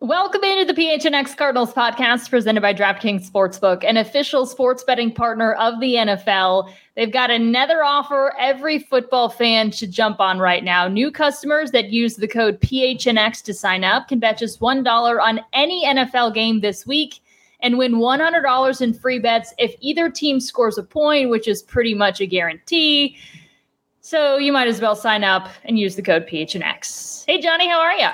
Welcome into the PHNX Cardinals podcast presented by DraftKings Sportsbook, an official sports betting partner of the NFL. They've got another offer every football fan should jump on right now. New customers that use the code PHNX to sign up can bet just $1 on any NFL game this week and win $100 in free bets if either team scores a point, which is pretty much a guarantee. So you might as well sign up and use the code PHNX. Hey, Johnny, how are you?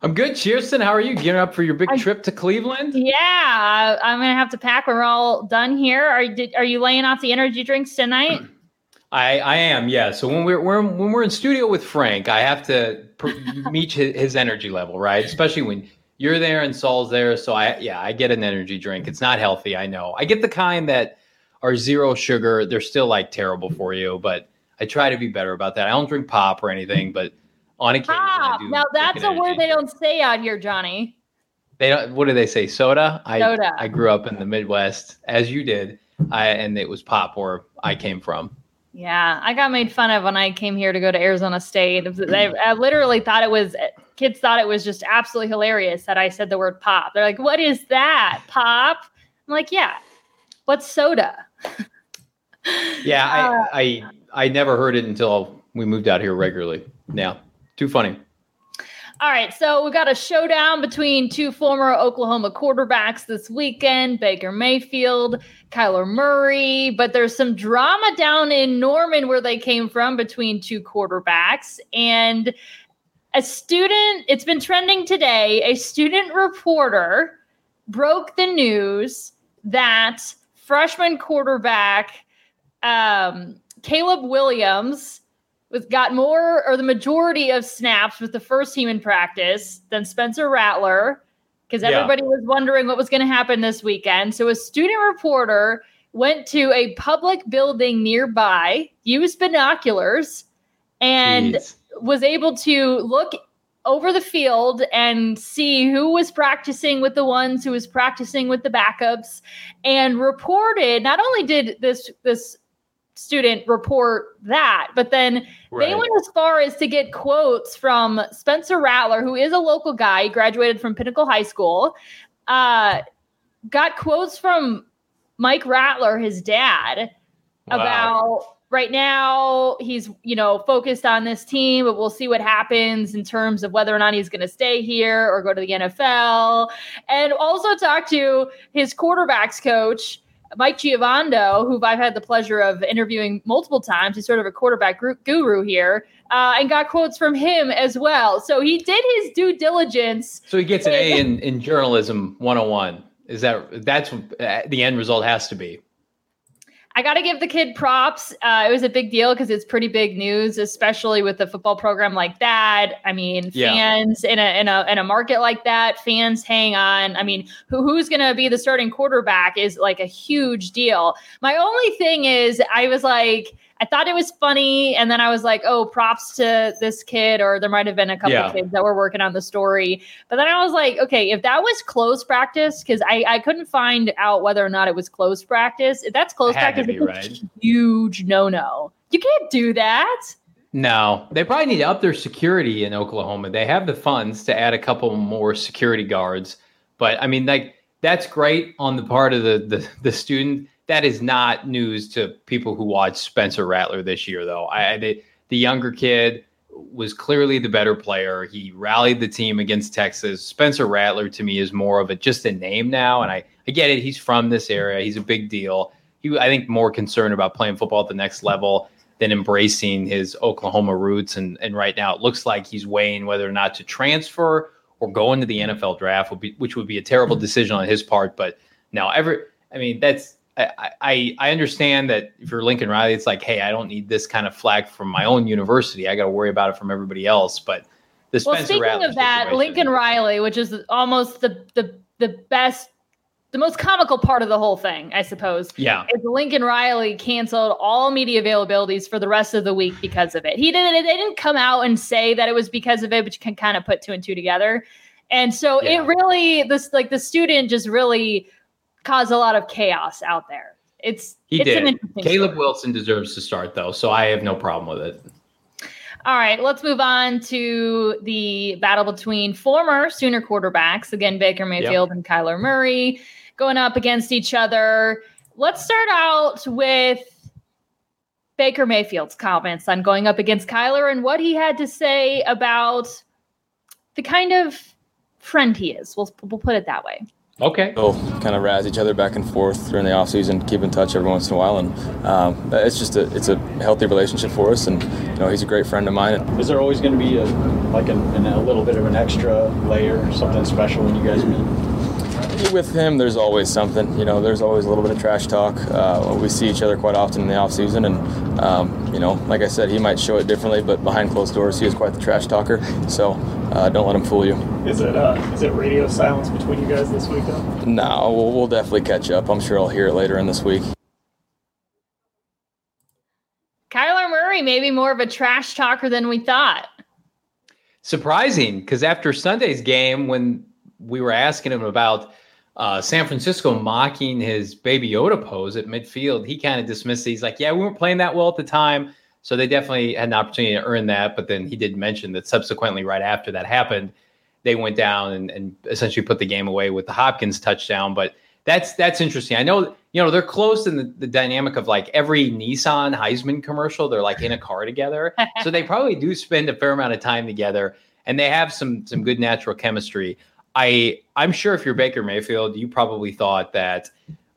I'm good, Cheerson, How are you gearing up for your big I, trip to Cleveland? Yeah, I'm gonna have to pack when we're all done here. Are did, are you laying off the energy drinks tonight? I I am. Yeah. So when we're, we're when we're in studio with Frank, I have to meet his, his energy level, right? Especially when you're there and Saul's there. So I yeah, I get an energy drink. It's not healthy, I know. I get the kind that are zero sugar. They're still like terrible for you, but I try to be better about that. I don't drink pop or anything, but on occasion. Pop. now that's a word they don't say out here, Johnny. They don't. What do they say? Soda. I, Soda. I grew up in the Midwest, as you did, I, and it was pop where I came from. Yeah, I got made fun of when I came here to go to Arizona State. I, I literally thought it was kids thought it was just absolutely hilarious that I said the word pop. They're like, "What is that? Pop?" I'm like, "Yeah, what's soda?" yeah, uh, I, I I never heard it until we moved out here regularly. Yeah. Too funny. All right, so we got a showdown between two former Oklahoma quarterbacks this weekend Baker Mayfield, Kyler Murray, but there's some drama down in Norman where they came from between two quarterbacks. And a student, it's been trending today, a student reporter broke the news that freshman quarterback um, Caleb Williams with got more or the majority of snaps with the first team in practice than Spencer Rattler because everybody yeah. was wondering what was going to happen this weekend. So a student reporter went to a public building nearby, used binoculars, and Jeez. was able to look over the field and see who was practicing with the ones who was practicing with the backups and reported not only did this this student report that. But then right. they went as far as to get quotes from Spencer Rattler, who is a local guy, he graduated from Pinnacle High School. Uh, got quotes from Mike Rattler, his dad, wow. about right now he's you know focused on this team but we'll see what happens in terms of whether or not he's going to stay here or go to the nfl and also talk to his quarterbacks coach Mike Giovando, who I've had the pleasure of interviewing multiple times, he's sort of a quarterback guru here, uh, and got quotes from him as well. So he did his due diligence. So he gets an A in, in journalism 101. Is that that's uh, the end result has to be? I got to give the kid props. Uh, it was a big deal because it's pretty big news, especially with a football program like that. I mean, yeah. fans in a in a in a market like that, fans hang on. I mean, who, who's going to be the starting quarterback is like a huge deal. My only thing is, I was like I thought it was funny, and then I was like, "Oh, props to this kid," or there might have been a couple yeah. kids that were working on the story. But then I was like, "Okay, if that was close practice, because I I couldn't find out whether or not it was close practice. If that's close practice, be, right? huge no no. You can't do that." No, they probably need to up their security in Oklahoma. They have the funds to add a couple more security guards, but I mean, like that's great on the part of the, the the student. That is not news to people who watch Spencer Rattler this year, though. I the, the younger kid was clearly the better player. He rallied the team against Texas. Spencer Rattler to me is more of a just a name now, and I, I get it. He's from this area. He's a big deal. He I think more concerned about playing football at the next level than embracing his Oklahoma roots. And and right now it looks like he's weighing whether or not to transfer or go into the NFL draft, would be, which would be a terrible decision on his part. But now, ever, I mean, that's I, I, I understand that if you're Lincoln Riley, it's like, hey, I don't need this kind of flag from my own university. I got to worry about it from everybody else. But the well, speaking of that, Lincoln Riley, which is almost the the the best, the most comical part of the whole thing, I suppose. Yeah, is Lincoln Riley canceled all media availabilities for the rest of the week because of it. He didn't. They didn't come out and say that it was because of it, but you can kind of put two and two together. And so yeah. it really, this like the student just really cause a lot of chaos out there. It's he it's did. Caleb story. Wilson deserves to start though, so I have no problem with it. All right, let's move on to the battle between former Sooner quarterbacks, again Baker Mayfield yep. and Kyler Murray, going up against each other. Let's start out with Baker Mayfield's comments on going up against Kyler and what he had to say about the kind of friend he is. We'll, we'll put it that way. Okay. We'll kind of razz each other back and forth during the off season, keep in touch every once in a while, and um, it's just a it's a healthy relationship for us. And you know, he's a great friend of mine. Is there always going to be a like a, a little bit of an extra layer, something special when you guys meet? With him, there's always something. You know, there's always a little bit of trash talk. Uh, we see each other quite often in the off season, and um, you know, like I said, he might show it differently, but behind closed doors, he is quite the trash talker. So uh, don't let him fool you. Is it uh, is it radio silence between you guys this week though? No, we'll, we'll definitely catch up. I'm sure I'll hear it later in this week. Kyler Murray, may be more of a trash talker than we thought. Surprising, because after Sunday's game, when we were asking him about uh, San Francisco mocking his baby Yoda pose at midfield, he kind of dismissed it. He's like, "Yeah, we weren't playing that well at the time." So they definitely had an opportunity to earn that. But then he did mention that subsequently, right after that happened, they went down and, and essentially put the game away with the Hopkins touchdown. But that's that's interesting. I know you know they're close in the, the dynamic of like every Nissan Heisman commercial. They're like in a car together, so they probably do spend a fair amount of time together, and they have some some good natural chemistry. I I'm sure if you're Baker Mayfield, you probably thought that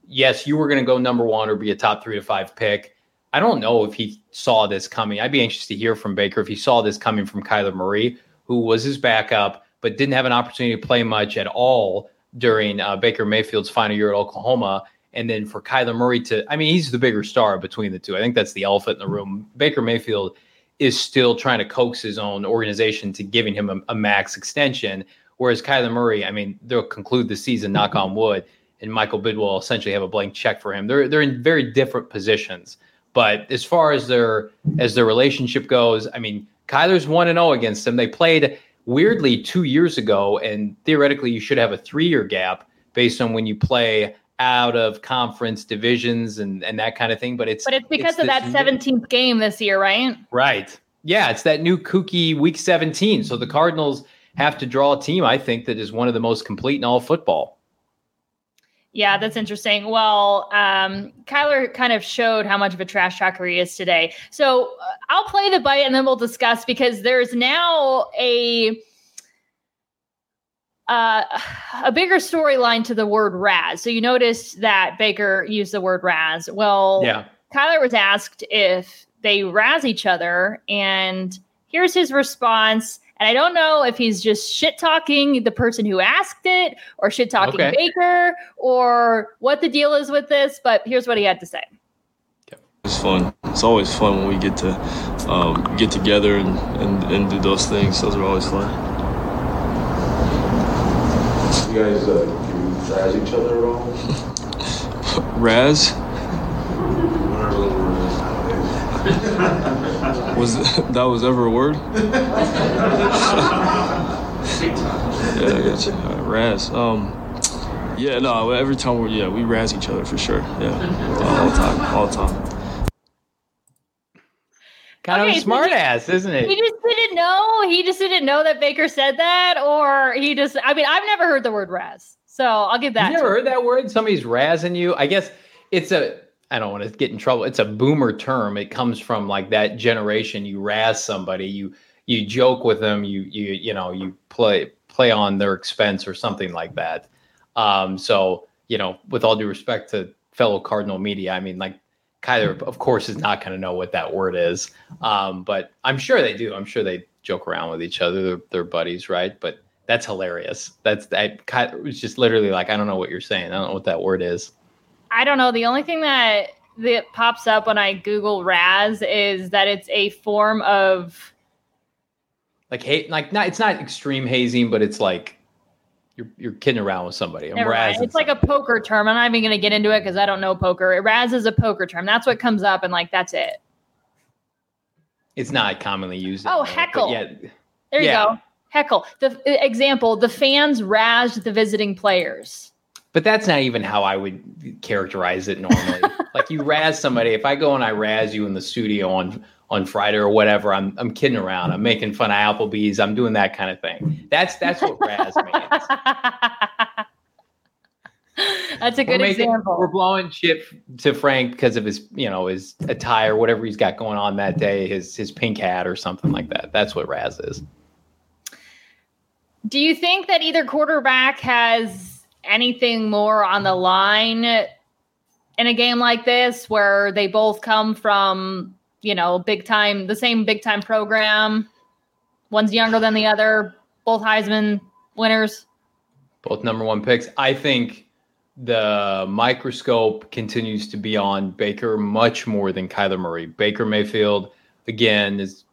yes, you were going to go number one or be a top three to five pick I don't know if he saw this coming. I'd be anxious to hear from Baker if he saw this coming from Kyler Murray, who was his backup, but didn't have an opportunity to play much at all during uh, Baker Mayfield's final year at Oklahoma. And then for Kyler Murray to, I mean, he's the bigger star between the two. I think that's the elephant in the room. Baker Mayfield is still trying to coax his own organization to giving him a, a max extension. Whereas Kyler Murray, I mean, they'll conclude the season, knock on wood, and Michael Bidwill essentially have a blank check for him. They're they're in very different positions. But as far as their as their relationship goes, I mean, Kyler's one and zero oh against them. They played weirdly two years ago, and theoretically, you should have a three year gap based on when you play out of conference divisions and and that kind of thing. But it's but it's because it's of that seventeenth game this year, right? Right. Yeah, it's that new kooky week seventeen. So the Cardinals have to draw a team, I think, that is one of the most complete in all football. Yeah, that's interesting. Well, um, Kyler kind of showed how much of a trash talker he is today. So uh, I'll play the bite and then we'll discuss because there's now a uh, a bigger storyline to the word Raz. So you noticed that Baker used the word Raz. Well, yeah. Kyler was asked if they Raz each other, and here's his response. And I don't know if he's just shit talking the person who asked it or shit talking okay. Baker or what the deal is with this, but here's what he had to say. It's fun. It's always fun when we get to um, get together and, and, and do those things. Those are always fun. You guys uh, you razz each other at all? razz? was that was ever a word? yeah, I got you. Uh, razz. Um, yeah, no. Every time we're yeah, we razz each other for sure. Yeah, all the time, all the time. Kind okay, of a smart so ass, isn't it? He just didn't know. He just didn't know that Baker said that, or he just. I mean, I've never heard the word razz. So I'll give that. You never heard that word? Somebody's razzing you. I guess it's a. I don't want to get in trouble. It's a boomer term. It comes from like that generation. You razz somebody. You you joke with them. You you you know you play play on their expense or something like that. Um, so you know, with all due respect to fellow Cardinal media, I mean, like Kyler, of course, is not going to know what that word is. Um, but I'm sure they do. I'm sure they joke around with each other. They're, they're buddies, right? But that's hilarious. That's that. It was just literally like, I don't know what you're saying. I don't know what that word is. I don't know. The only thing that that pops up when I Google Raz is that it's a form of like hate. Like not. It's not extreme hazing, but it's like you're you're kidding around with somebody. I'm It's like a poker term. I'm not even going to get into it because I don't know poker. Raz is a poker term. That's what comes up, and like that's it. It's not commonly used. Oh, heckle. Yeah. There you yeah. go heckle. The example, the fans razzed the visiting players. But that's not even how I would characterize it normally. like you razz somebody, if I go and I razz you in the studio on on Friday or whatever, I'm I'm kidding around. I'm making fun of Applebee's. I'm doing that kind of thing. That's that's what razz means. That's a good we're making, example. We're blowing chip to Frank because of his, you know, his attire, whatever he's got going on that day, his his pink hat or something like that. That's what Raz is. Do you think that either quarterback has anything more on the line in a game like this where they both come from, you know, big time, the same big time program? One's younger than the other, both Heisman winners. Both number one picks. I think the microscope continues to be on Baker much more than Kyler Murray. Baker Mayfield, again, is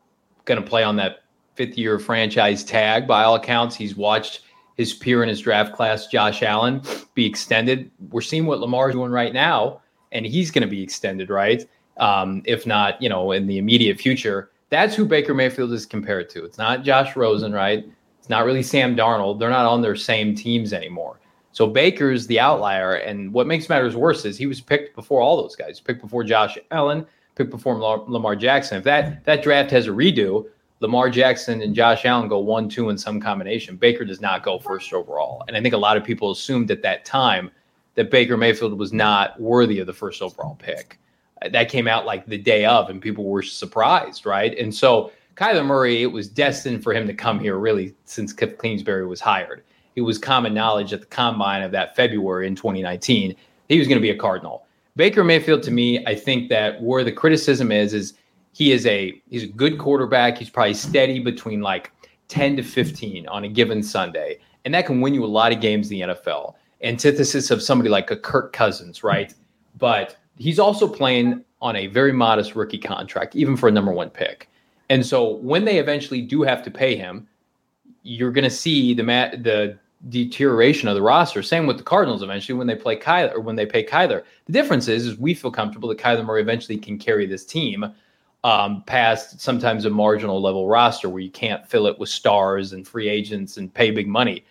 going to play on that fifth year franchise tag. By all accounts, he's watched his peer in his draft class, Josh Allen, be extended. We're seeing what Lamar's doing right now, and he's going to be extended, right? Um, if not, you know, in the immediate future. That's who Baker Mayfield is compared to. It's not Josh Rosen, right? It's not really Sam Darnold. They're not on their same teams anymore. So Baker's the outlier. And what makes matters worse is he was picked before all those guys, picked before Josh Allen, picked before Lamar Jackson. If that that draft has a redo, Lamar Jackson and Josh Allen go one, two in some combination. Baker does not go first overall. And I think a lot of people assumed at that time that Baker Mayfield was not worthy of the first overall pick. That came out like the day of, and people were surprised, right? And so Kyler Murray, it was destined for him to come here really since Kingsbury was hired. It was common knowledge at the combine of that February in 2019 he was going to be a Cardinal. Baker Mayfield, to me, I think that where the criticism is, is he is a he's a good quarterback. He's probably steady between like 10 to 15 on a given Sunday. And that can win you a lot of games in the NFL. Antithesis of somebody like a Kirk Cousins, right? But he's also playing on a very modest rookie contract, even for a number one pick. And so when they eventually do have to pay him, you're going to see the ma- the deterioration of the roster. Same with the Cardinals eventually when they play Kyler or when they pay Kyler. The difference is, is we feel comfortable that Kyler Murray eventually can carry this team um, past sometimes a marginal level roster where you can't fill it with stars and free agents and pay big money.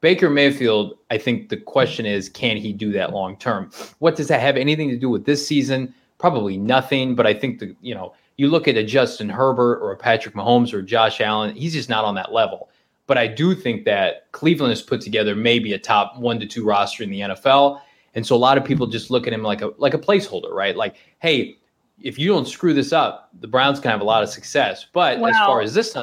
Baker Mayfield, I think the question is, can he do that long term? What does that have anything to do with this season? Probably nothing. But I think the you know you look at a Justin Herbert or a Patrick Mahomes or Josh Allen, he's just not on that level. But I do think that Cleveland has put together maybe a top one to two roster in the NFL. And so a lot of people just look at him like a like a placeholder, right? Like, hey, if you don't screw this up, the Browns can have a lot of success. But well, as far as this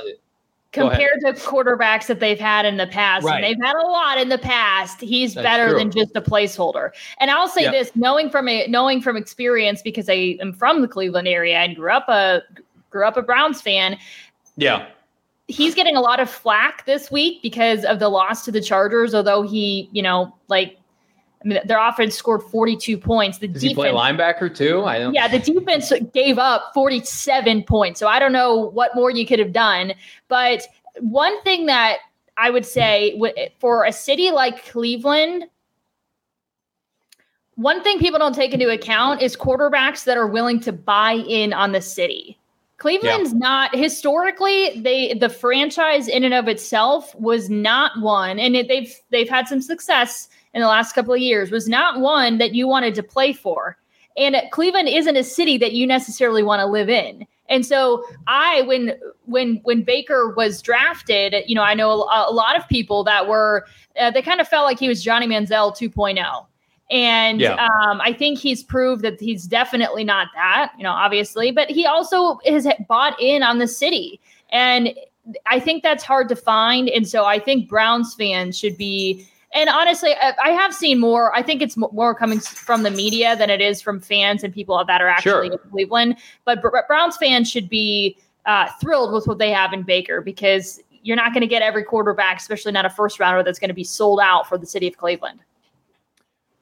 compared to quarterbacks that they've had in the past, right. and they've had a lot in the past, he's That's better true. than just a placeholder. And I'll say yep. this, knowing from a knowing from experience, because I am from the Cleveland area and grew up a grew up a Browns fan. Yeah. He's getting a lot of flack this week because of the loss to the Chargers, although he, you know, like I mean, their offense scored 42 points. The Does defense, he play linebacker too? I don't. Yeah, the defense gave up 47 points. So I don't know what more you could have done. But one thing that I would say for a city like Cleveland, one thing people don't take into account is quarterbacks that are willing to buy in on the city. Cleveland's yeah. not historically they the franchise in and of itself was not one, and it, they've they've had some success in the last couple of years was not one that you wanted to play for. And Cleveland isn't a city that you necessarily want to live in. And so I, when when when Baker was drafted, you know, I know a, a lot of people that were uh, they kind of felt like he was Johnny Manziel 2.0. And Yeah. um, I think he's proved that he's definitely not that, you know, obviously, but he also has bought in on the city. And I think that's hard to find. And so I think Browns fans should be. And honestly, I have seen more. I think it's more coming from the media than it is from fans and people that are actually Sure. in Cleveland. But Browns fans should be uh, thrilled with what they have in Baker because you're not going to get every quarterback, especially not a first rounder, that's going to be sold out for the city of Cleveland.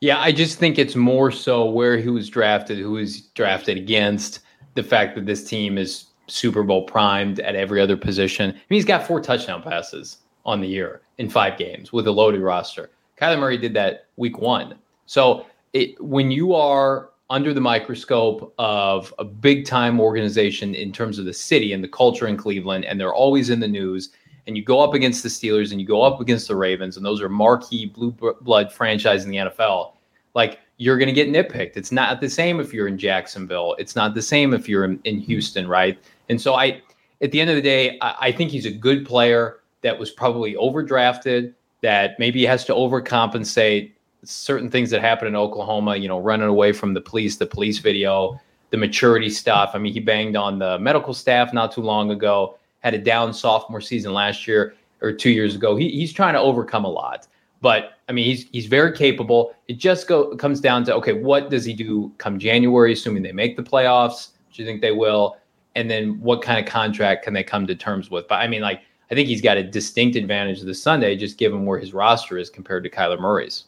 Yeah, I just think it's more so where he was drafted, who was drafted against, the fact that this team is Super Bowl primed at every other position. I mean, he's got four touchdown passes on the year in five games with a loaded roster. Kyler Murray did that week one. So it, when you are under the microscope of a big time organization in terms of the city and the culture in Cleveland, and they're always in the news, and you go up against the Steelers and you go up against the Ravens, and those are marquee blue blood franchise in the NFL, like you're going to get nitpicked. It's not the same if you're in Jacksonville. It's not the same if you're in, in Houston, right? And so I, at the end of the day, I, I think he's a good player that was probably overdrafted, that maybe has to overcompensate certain things that happened in Oklahoma, you know, running away from the police, the police video, the maturity stuff. I mean, he banged on the medical staff not too long ago, had a down sophomore season last year or two years ago. He, he's trying to overcome a lot. But I mean, he's he's very capable. It just go comes down to okay, what does he do come January, assuming they make the playoffs, which you think they will, and then what kind of contract can they come to terms with? But I mean, like I think he's got a distinct advantage this Sunday, just given where his roster is compared to Kyler Murray's.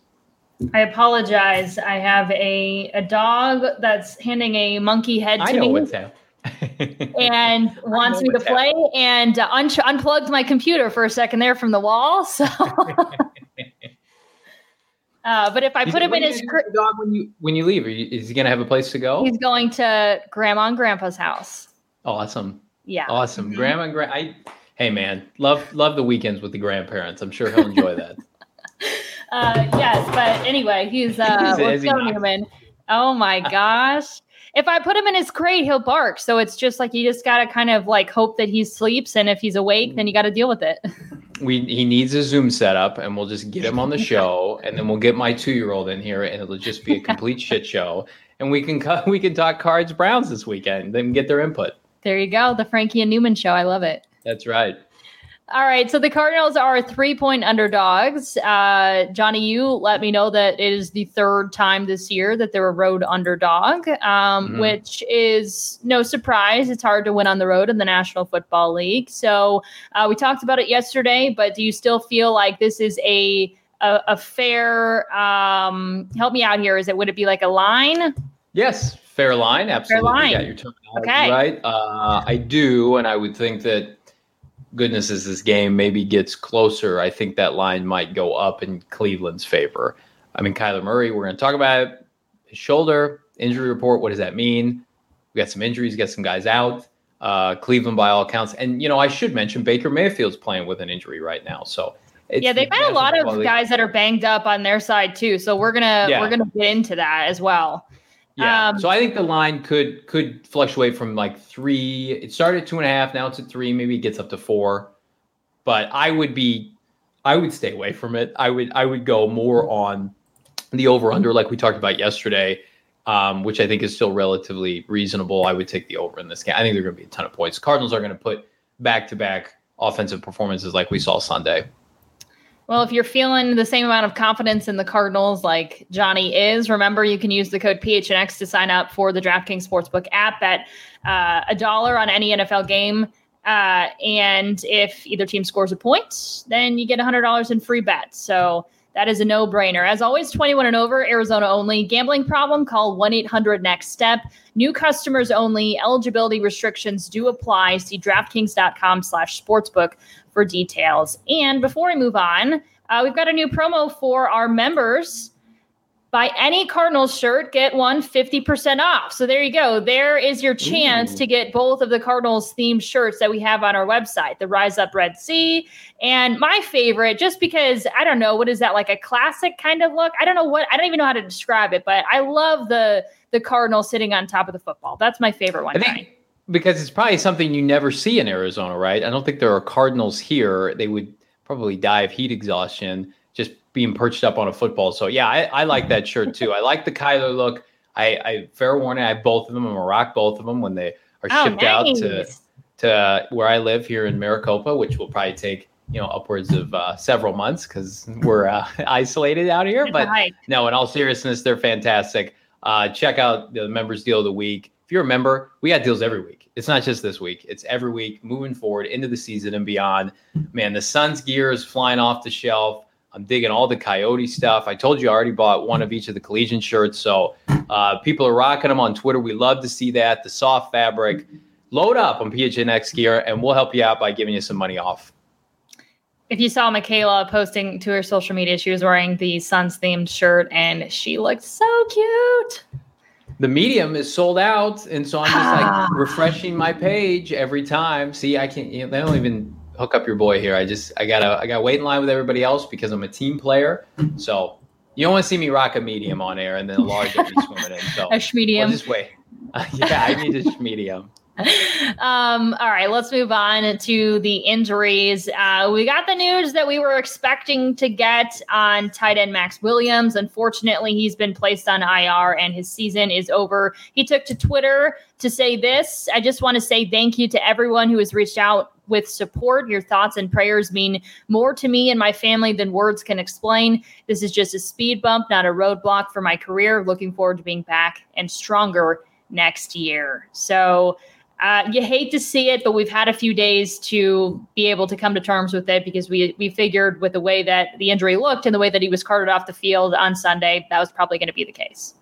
I apologize. I have a, a dog that's handing a monkey head to I know me. what's happening. and wants me to play and uh, un- unplugged my computer for a second there from the wall. So, uh, but if I put him in his, cr- dog when you when you leave. Are you, is he gonna have a place to go? he's going to grandma and grandpa's house. Awesome, Yeah. awesome. Mhm. Grandma and Grandpa. I hey man, love love the weekends with the grandparents. I'm sure he'll enjoy that. Uh, yes, but anyway, he's uh, Is it- let's he? Newman. Oh my gosh. If I put him in his crate, he'll bark. So it's just like you just gotta kind of like hope that he sleeps, and if he's awake, then you got to deal with it. we he needs a Zoom setup, and we'll just get him on the show, and then we'll get my two year old in here, and it'll just be a complete shit show. And we can we can talk cards Browns this weekend, then get their input. There you go, the Frankie and Newman show. I love it. That's right. All right, so the Cardinals are three point underdogs. Uh, Johnny, you let me know that it is the third time this year that they're a road underdog, um, Mhm. which is no surprise. It's hard to win on the road in the National Football League. So uh, we talked about it yesterday, but do you still feel like this is a a, a fair? Um, help me out here. Is it would it be like a line? Yes, fair line. Absolutely. Fair line. Yeah, your terminology Okay. right. Uh, I do, and I would think that goodness as this game maybe gets closer, I think that line might go up in Cleveland's favor. I mean, Kyler Murray, we're going to talk about it. his shoulder injury report. What does that mean? We got some injuries, got some guys out. Uh, Cleveland, by all accounts, and you know, I should mention Baker Mayfield's playing with an injury right now. So it's yeah, they've the got a lot of guys that are banged up on their side too. So we're gonna Yeah. we're gonna get into that as well. Yeah. Um, so I think the line could could fluctuate from like three. It started at two and a half. Now it's at three. Maybe it gets up to four. But I would be, I would stay away from it. I would I would go more on the over under like we talked about yesterday, um, which I think is still relatively reasonable. I would take the over in this game. I think there are going to be a ton of points. Cardinals are going to put back to back offensive performances like we saw Sunday. Well, if you're feeling the same amount of confidence in the Cardinals like Johnny is, remember you can use the code PHNX to sign up for the DraftKings Sportsbook app at uh, a dollar on any NFL game. Uh, and if either team scores a point, then you get $100 in free bets. So that is a no brainer. As always, 21 and over, Arizona only. Gambling problem? Call 1 800 NEXT STEP. New customers only. Eligibility restrictions do apply. See DraftKings.com slash sportsbook for details. And before we move on, uh, we've got a new promo for our members. Buy any Cardinals shirt, get one 50% off. So there you go. There is your chance Ooh. to get both of the Cardinals themed shirts that we have on our website, the Rise Up Red Sea. And my favorite, just because I don't know, what is that like a classic kind of look? I don't know what I don't even know how to describe it, but I love the the Cardinal sitting on top of the football. That's my favorite one. I think Ryan. because it's probably something you never see in Arizona, right? I don't think there are Cardinals here. They would probably die of heat exhaustion just being perched up on a football. So yeah, I, I like that shirt too. I like the Kyler look. I, I fair warning, I have both of them. I'm gonna rock both of them when they are Oh, shipped out to nice. to where I live here in Maricopa, which will probably take you know upwards of uh, several months because we're uh, isolated out here. But no, in all seriousness, they're fantastic. Uh, check out the members deal of the week. If you remember, we got deals every week. It's not just this week; it's every week moving forward into the season and beyond. Man, the Suns gear is flying off the shelf. I'm digging all the Coyote stuff. I told you I already bought one of each of the Collegian shirts, so uh, people are rocking them on Twitter. We love to see that. The soft fabric. Load up on PHNX gear, and we'll help you out by giving you some money off. If you saw Michaela posting to her social media, she was wearing the Suns themed shirt and she looked so cute. The medium is sold out, and so I'm just Ah. like refreshing my page every time. See, I can't. You know, they don't even hook up your boy here. I just I gotta I gotta wait in line with everybody else because I'm a team player. So you don't want to see me rock a medium on air and then a large be swimming in. So A medium we'll just wait. yeah, I need a medium. um, all right, let's move on to the injuries. Uh, we got the news that we were expecting to get on tight end Max Williams. Unfortunately, he's been placed on IR and his season is over. He took to Twitter to say this I just want to say thank you to everyone who has reached out with support. Your thoughts and prayers mean more to me and my family than words can explain. This is just a speed bump, not a roadblock for my career. Looking forward to being back and stronger next year. So, uh, you hate to see it, but we've had a few days to be able to come to terms with it because we we figured with the way that the injury looked and the way that he was carted off the field on Sunday, that was probably going to be the case.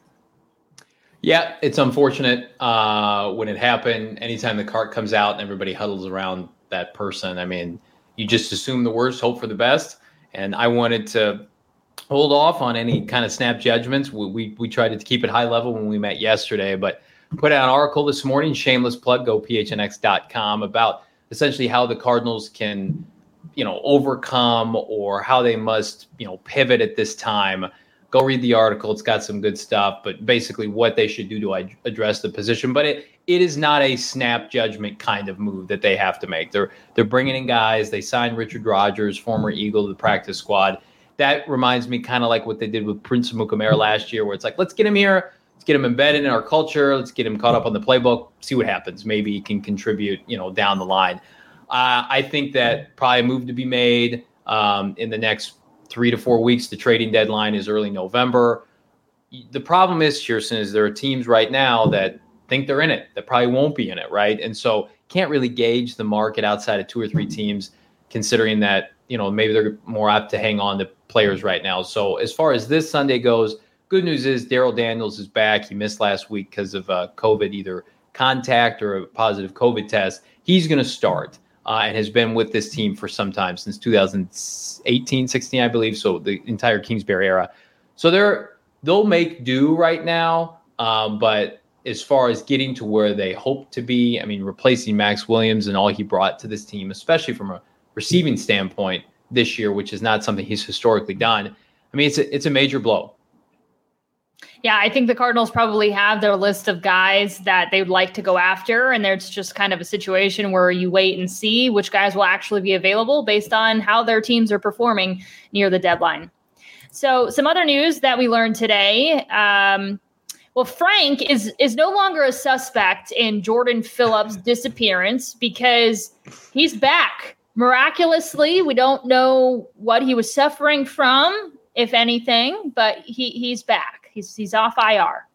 Yeah, it's unfortunate uh, when it happened. Anytime the cart comes out and everybody huddles around that person, I mean, you just assume the worst, hope for the best. And I wanted to hold off on any kind of snap judgments. We, we, we tried to keep it high level when we met yesterday, but put out an article this morning, shameless plug, go phnx.com, about essentially how the Cardinals can, you know, overcome or how they must, you know, pivot at this time go read the article. It's got some good stuff, but basically what they should do to ad- address the position. But it it is not a snap judgment kind of move that they have to make. They're they're bringing in guys. They signed Richard Rogers, former Eagle, to the practice squad. That reminds me kind of like what they did with Prince Amukamara last year, where it's like, let's get him here, get him embedded in our culture, let's get him caught up on the playbook, see what happens. Maybe he can contribute, you know, down the line. Uh, I think that probably a move to be made um, in the next three to four weeks. The trading deadline is early November. The problem is, Kirsten, is there are teams right now that think they're in it that probably won't be in it, right? And so can't really gauge the market outside of two or three teams, considering that you know maybe they're more apt to hang on to players right now. So as far as this Sunday goes, good news is Darrell Daniels is back. He missed last week because of uh, COVID, either contact or a positive COVID test. He's going to start uh, and has been with this team for some time since 2018, 16, I believe. So the entire Kingsbury era. So they're they'll make do right now. Um, but as far as getting to where they hope to be, I mean, replacing Max Williams and all he brought to this team, especially from a receiving standpoint this year, which is not something he's historically done. I mean, it's a, it's a major blow. Yeah, I think the Cardinals probably have their list of guys that they would like to go after. And there's just kind of a situation where you wait and see which guys will actually be available based on how their teams are performing near the deadline. So, some other news that we learned today. Um, well, Frank is is no longer a suspect in Jordan Phillips' disappearance because he's back miraculously. We don't know what he was suffering from, if anything, but he he's back. He's he's off IR.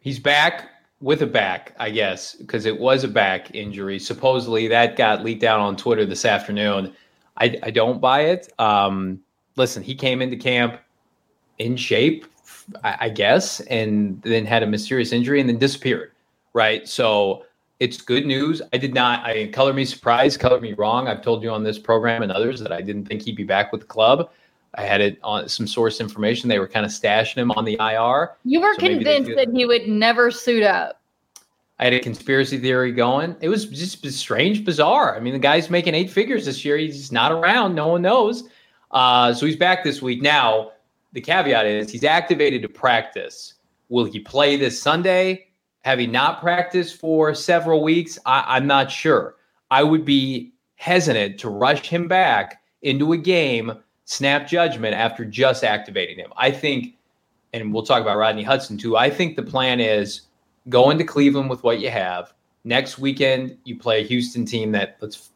He's back with a back, I guess, because it was a back injury. Supposedly that got leaked out on Twitter this afternoon. I, I don't buy it. Um, listen, he came into camp in shape, I, I guess, and then had a mysterious injury and then disappeared. Right. So it's good news. I did not, I color me surprised, color me wrong. I've told you on this program and others that I didn't think he'd be back with the club. I had it on some source information. They were kind of stashing him on the IR. You were So convinced that he would never suit up. I had a conspiracy theory going. It was just strange, bizarre. I mean, the guy's making eight figures this year. He's not around. No one knows. Uh, so he's back this week. Now, the caveat is he's activated to practice. Will he play this Sunday? Having not practiced for several weeks, I, I'm not sure. I would be hesitant to rush him back into a game, snap judgment after just activating him. I think, and we'll talk about Rodney Hudson too. I think the plan is go into Cleveland with what you have. Next weekend, you play a Houston team that let's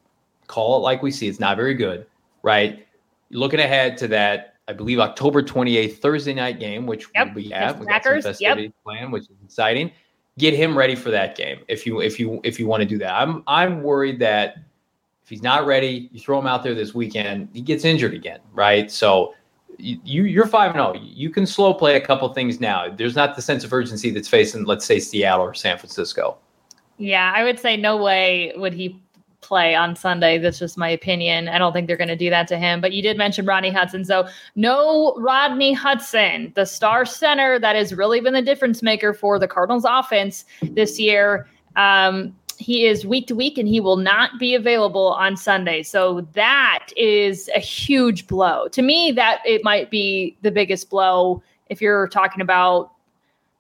call it like we see. It's not very good, right? Looking ahead to that, I believe October 28th Thursday night game, which yep. we have. We got some festivities yep. planned, which is exciting. Get him ready for that game if you if you if you want to do that. I'm I'm worried that if he's not ready, you throw him out there this weekend, he gets injured again, right? So you you're five and zero. Oh. You can slow play a couple things now. There's not the sense of urgency that's facing, let's say, Seattle or San Francisco. Yeah, I would say no way would he play on Sunday. That's just my opinion. I don't think they're going to do that to him. But you did mention Rodney Hudson. So, no Rodney Hudson, the star center that has really been the difference maker for the Cardinals offense this year. Um, he is week to week and he will not be available on Sunday. So that is a huge blow. To me, that it might be the biggest blow if you're talking about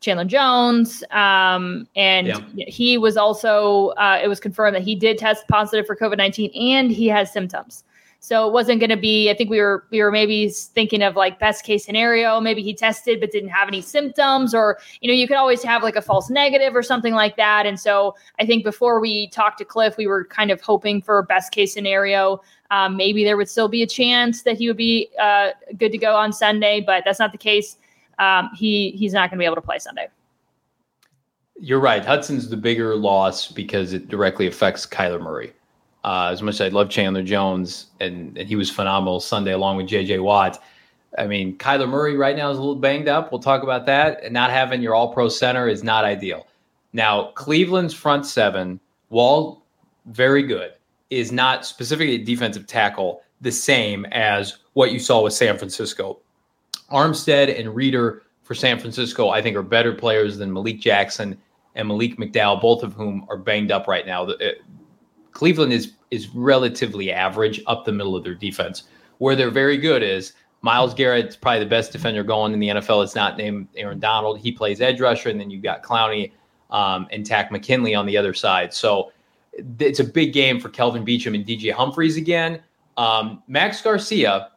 Chandler Jones. Um, and yeah. he was also, uh, it was confirmed that he did test positive for COVID 19 and he has symptoms. So it wasn't going to be, I think we were, we were maybe thinking of like best case scenario. Maybe he tested but didn't have any symptoms, or, you know, you could always have like a false negative or something like that. And so I think before we talked to Cliff, we were kind of hoping for best case scenario. Um, maybe there would still be a chance that he would be uh, good to go on Sunday, but that's not the case um, he he's not going to be able to play Sunday. You're right. Hudson's the bigger loss because it directly affects Kyler Murray. Uh, as much as I love Chandler Jones and, and he was phenomenal Sunday along with JJ Watt. I mean, Kyler Murray right now is a little banged up. We'll talk about that. And not having your all pro center is not ideal. Now, Cleveland's front seven, Wall, very good, is not specifically a defensive tackle the same as what you saw with San Francisco. Armstead and Reader for San Francisco, I think, are better players than Malik Jackson and Malik McDowell, both of whom are banged up right now. Cleveland is is relatively average up the middle of their defense. Where they're very good is Myles Garrett's probably the best defender going in the NFL. It's not named Aaron Donald. He plays edge rusher, and then you've got Clowney um, and Takk McKinley on the other side. So it's a big game for Kelvin Beachum and DJ Humphries again. Um, Max Garcia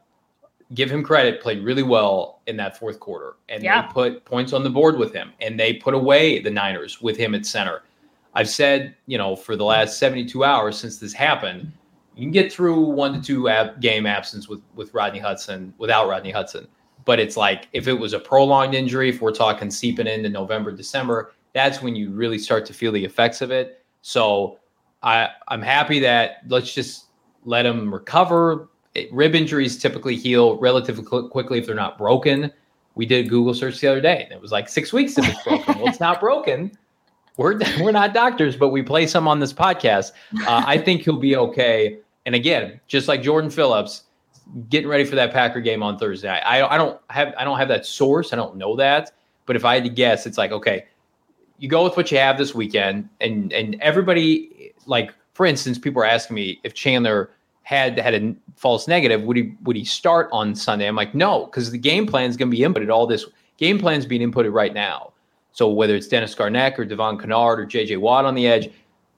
give him credit, played really well in that fourth quarter. And yeah. they put points on the board with him and they put away the Niners with him at center. I've said, you know, for the last 72 hours since this happened, you can get through one to two ab- game absence with, with Rodney Hudson without Rodney Hudson. But it's like if it was a prolonged injury, if we're talking seeping into November, December, that's when you really start to feel the effects of it. So I, I'm happy that let's just let him recover, rib injuries typically heal relatively quickly if they're not broken. We did a Google search the other day, and it was like six weeks if it's broken. well, it's not broken. We're we're not doctors, but we play some on this podcast. Uh, I think he'll be okay. And again, just like Jordan Phillips, getting ready for that Packer game on Thursday. I, I don't have I don't have that source. I don't know that. But if I had to guess, it's like okay, you go with what you have this weekend, and and everybody like for instance, people are asking me if Chandler had had a false negative, would he would he start on Sunday? I'm like, no, because the game plan is going to be inputted. All this game plan is being inputted right now. So whether it's Dennis Gardeck or Devon Kennard or JJ Watt on the edge,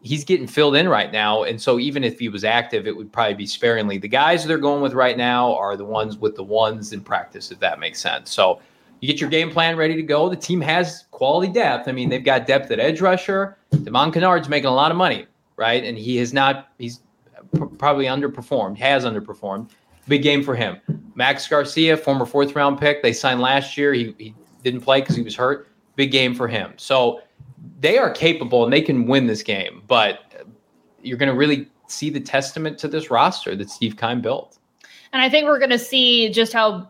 he's getting filled in right now. And so even if he was active, it would probably be sparingly. The guys they're going with right now are the ones with the ones in practice, if that makes sense. So you get your game plan ready to go. The team has quality depth. I mean, they've got depth at edge rusher. Devon Kennard's making a lot of money, right? And he has not, he's probably underperformed, has underperformed. Big game for him. Max Garcia, former fourth round pick, they signed last year. He, he didn't play because he was hurt. Big game for him. So they are capable and they can win this game, but you're going to really see the testament to this roster that Steve Keim built. And I think we're going to see just how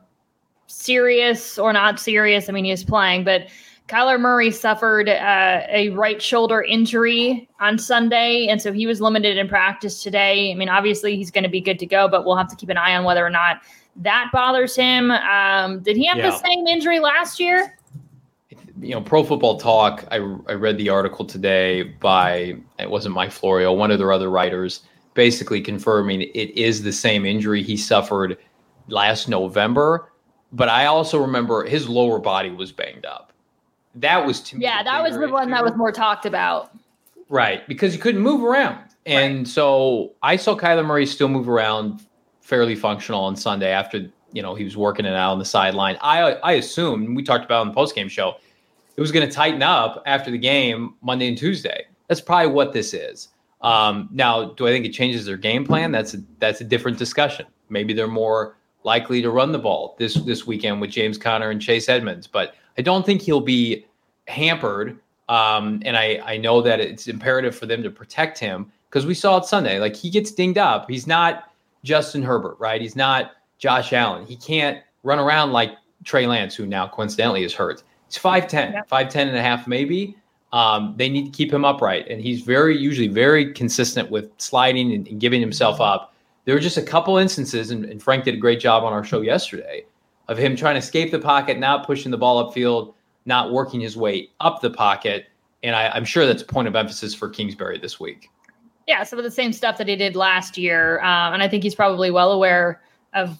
serious or not serious. I mean, he's playing, but Kyler Murray suffered uh, a right shoulder injury on Sunday, and so he was limited in practice today. I mean, obviously he's going to be good to go, but we'll have to keep an eye on whether or not that bothers him. Um, did he have yeah. the same injury last year? You know, Pro Football Talk. I, I read the article today by it wasn't Mike Florio, one of their other writers, basically confirming it is the same injury he suffered last November. But I also remember his lower body was banged up That was to me. Yeah, that was the one that was more talked about. Right, because you couldn't move around. And right. so I saw Kyler Murray still move around fairly functional on Sunday after, you know, he was working it out on the sideline. I I assumed, we talked about on the postgame show, it was going to tighten up after the game Monday and Tuesday. That's probably what this is. Um, now, do I think it changes their game plan? That's a, that's a different discussion. Maybe they're more likely to run the ball this this weekend with James Conner and Chase Edmonds, but I don't think he'll be hampered. Um, and I I know that it's imperative for them to protect him because we saw it Sunday. Like he gets dinged up. He's not Justin Herbert, right? He's not Josh Allen. He can't run around like Trey Lance, who now coincidentally is hurt. He's 5'10, yeah. 5'10 and a half, maybe. Um, they need to keep him upright. And he's very, usually very consistent with sliding and, and giving himself up. There were just a couple instances, and, and, Frank did a great job on our show yesterday, of him trying to escape the pocket, not pushing the ball upfield, not working his way up the pocket. And I, I'm sure that's a point of emphasis for Kingsbury this week. Yeah, some of the same stuff that he did last year. Um, and I think he's probably well aware of